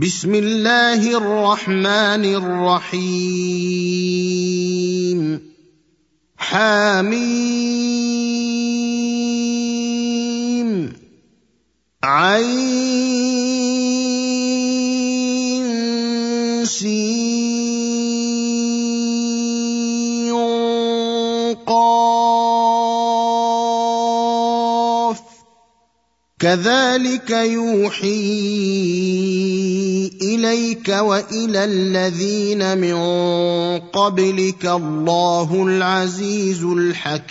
بسم الله الرحمن الرحيم. حميم. عين سين. كذلك يوحي إليك وإلى الذين من قبلك الله العزيز الحكيم.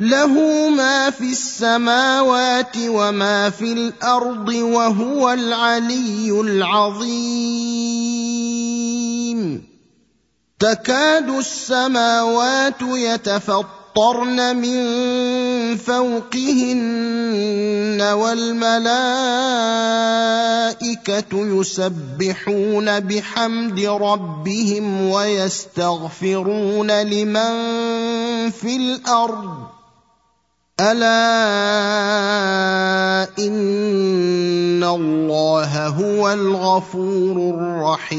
له ما في السماوات وما في الأرض وهو العلي العظيم. تكاد السماوات يتفطرن فَأَمْطَرْنَ مِن فَوْقِهِنَّ وَالْمَلَائِكَةُ يُسَبِّحُونَ بِحَمْدِ رَبِّهِمْ وَيَسْتَغْفِرُونَ لِمَن فِي الْأَرْضِ. أَلَا إِنَّ اللَّهَ هُوَ الْغَفُورُ الرَّحِيمُ.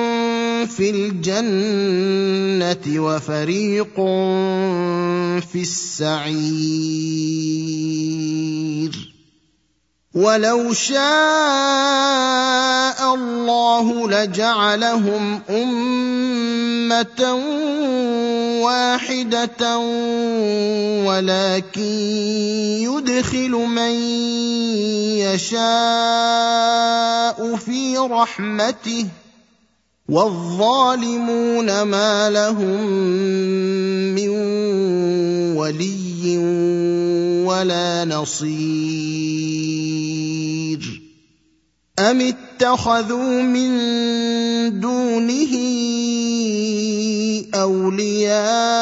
في الجنة وفريق في السعير. ولو شاء الله لجعلهم أمة واحدة ولكن يدخل من يشاء في رحمته. والظالمون ما لهم من ولي ولا نصير. أم اتخذوا من دونه أولياء؟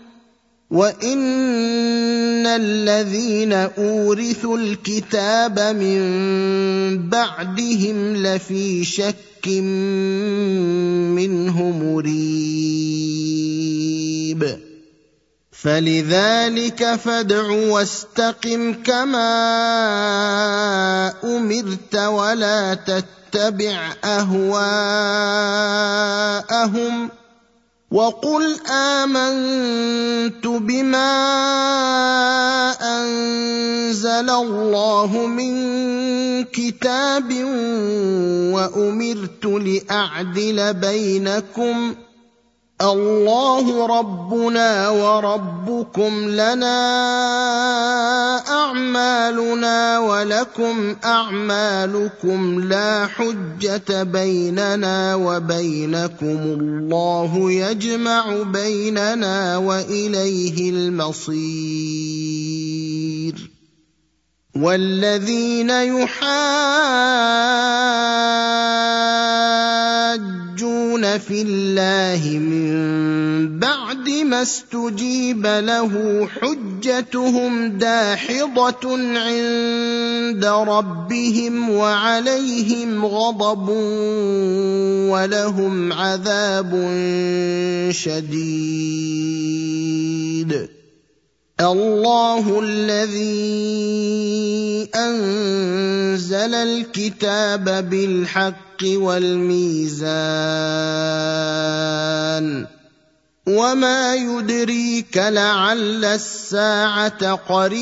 وان الذين اورثوا الكتاب من بعدهم لفي شك منه مريب فلذلك فادع واستقم كما امرت ولا تتبع اهواءهم وقل آمنت بما أنزل الله من كتاب وأمرت لأعدل بينكم الله ربنا وربكم لنا أعمالنا ولكم أعمالكم لا حجة بيننا وبينكم الله يجمع بيننا وإليه المصير والذين يحاجون في الله من بعد ما استجيب له حجتهم داحضه عند ربهم وعليهم غضب ولهم عذاب شديد الله الذي أنزل الكتاب بالحق والميزان وما يدريك لعل الساعة قريب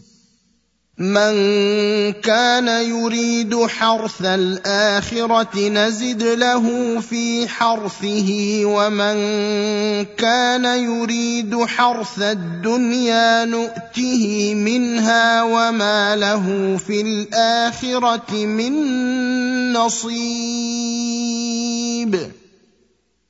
من كان يريد حرث الآخرة نزد له في حرثه ومن كان يريد حرث الدنيا نؤته منها وما له في الآخرة من نصيب.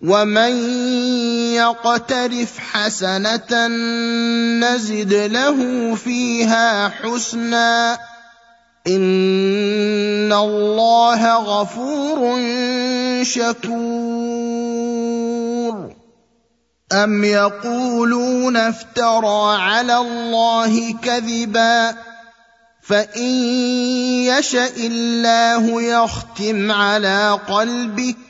ومن يقترف حسنه نزد له فيها حسنا ان الله غفور شكور ام يقولون افترى على الله كذبا فان يشا الله يختم على قلبك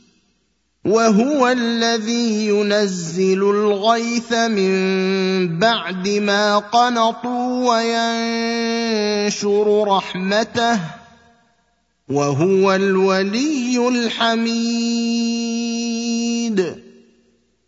وهو الذي ينزل الغيث من بعد ما قنطوا وينشر رحمته وهو الولي الحميد.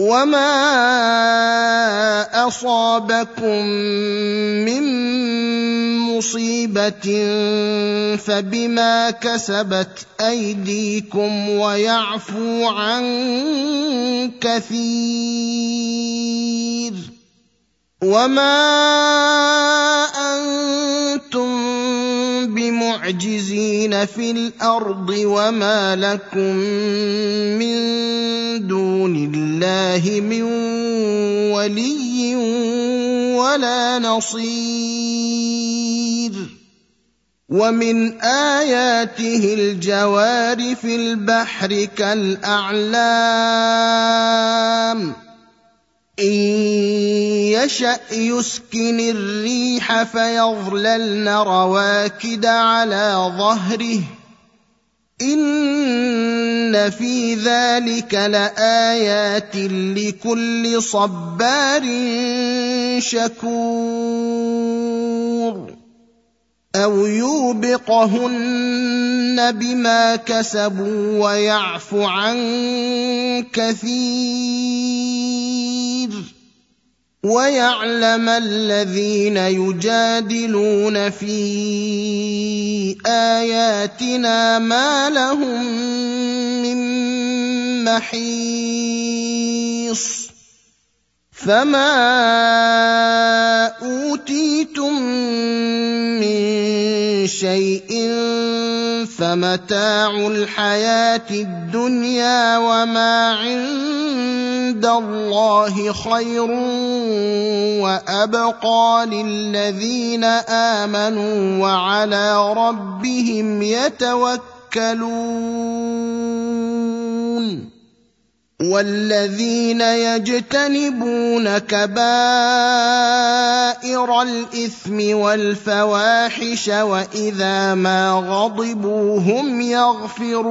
وما اصابكم من مصيبه فبما كسبت ايديكم ويعفو عن كثير وما أنتم بمعجزين في الأرض وما لكم من دون الله من ولي ولا نصير. ومن آياته الجوار في البحر كالأعلام. إن يشأ يسكن الريح فيظللن رواكد على ظهره. إن في ذلك لآيات لكل صبار شكور. أو يوبقهن بما كسبوا ويعفو عن كثير ويعلم الذين يجادلون في اياتنا ما لهم من محيص فما اوتيتم شيء فمتاع الحياة الدنيا وما عند الله خير وأبقى للذين آمنوا وعلى ربهم يتوكلون. والذين يجتنبون كبائر الإثم والفواحش وإذا ما غضبوا هم يغفرون.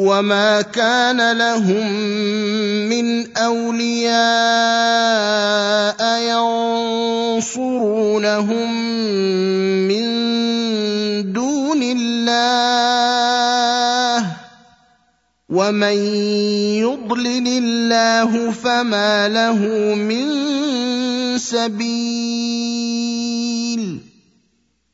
وما كان لهم من اولياء ينصرونهم من دون الله ومن يضلل الله فما له من سبيل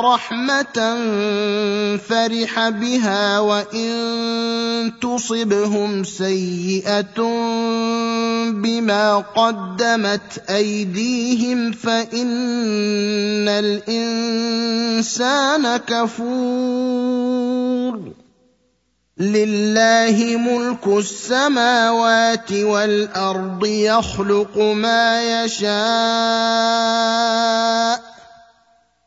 رحمة فرح بها وإن تصبهم سيئة بما قدمت أيديهم فإن الإنسان كفور. لله ملك السماوات والأرض يخلق ما يشاء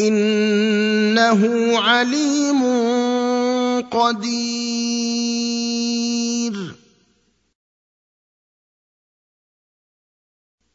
إنه عليم قدير.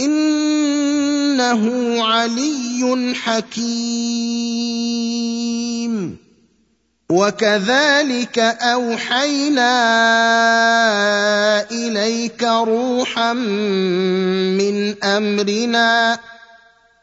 إنه علي حكيم. وكذلك أوحينا إليك روحا من أمرنا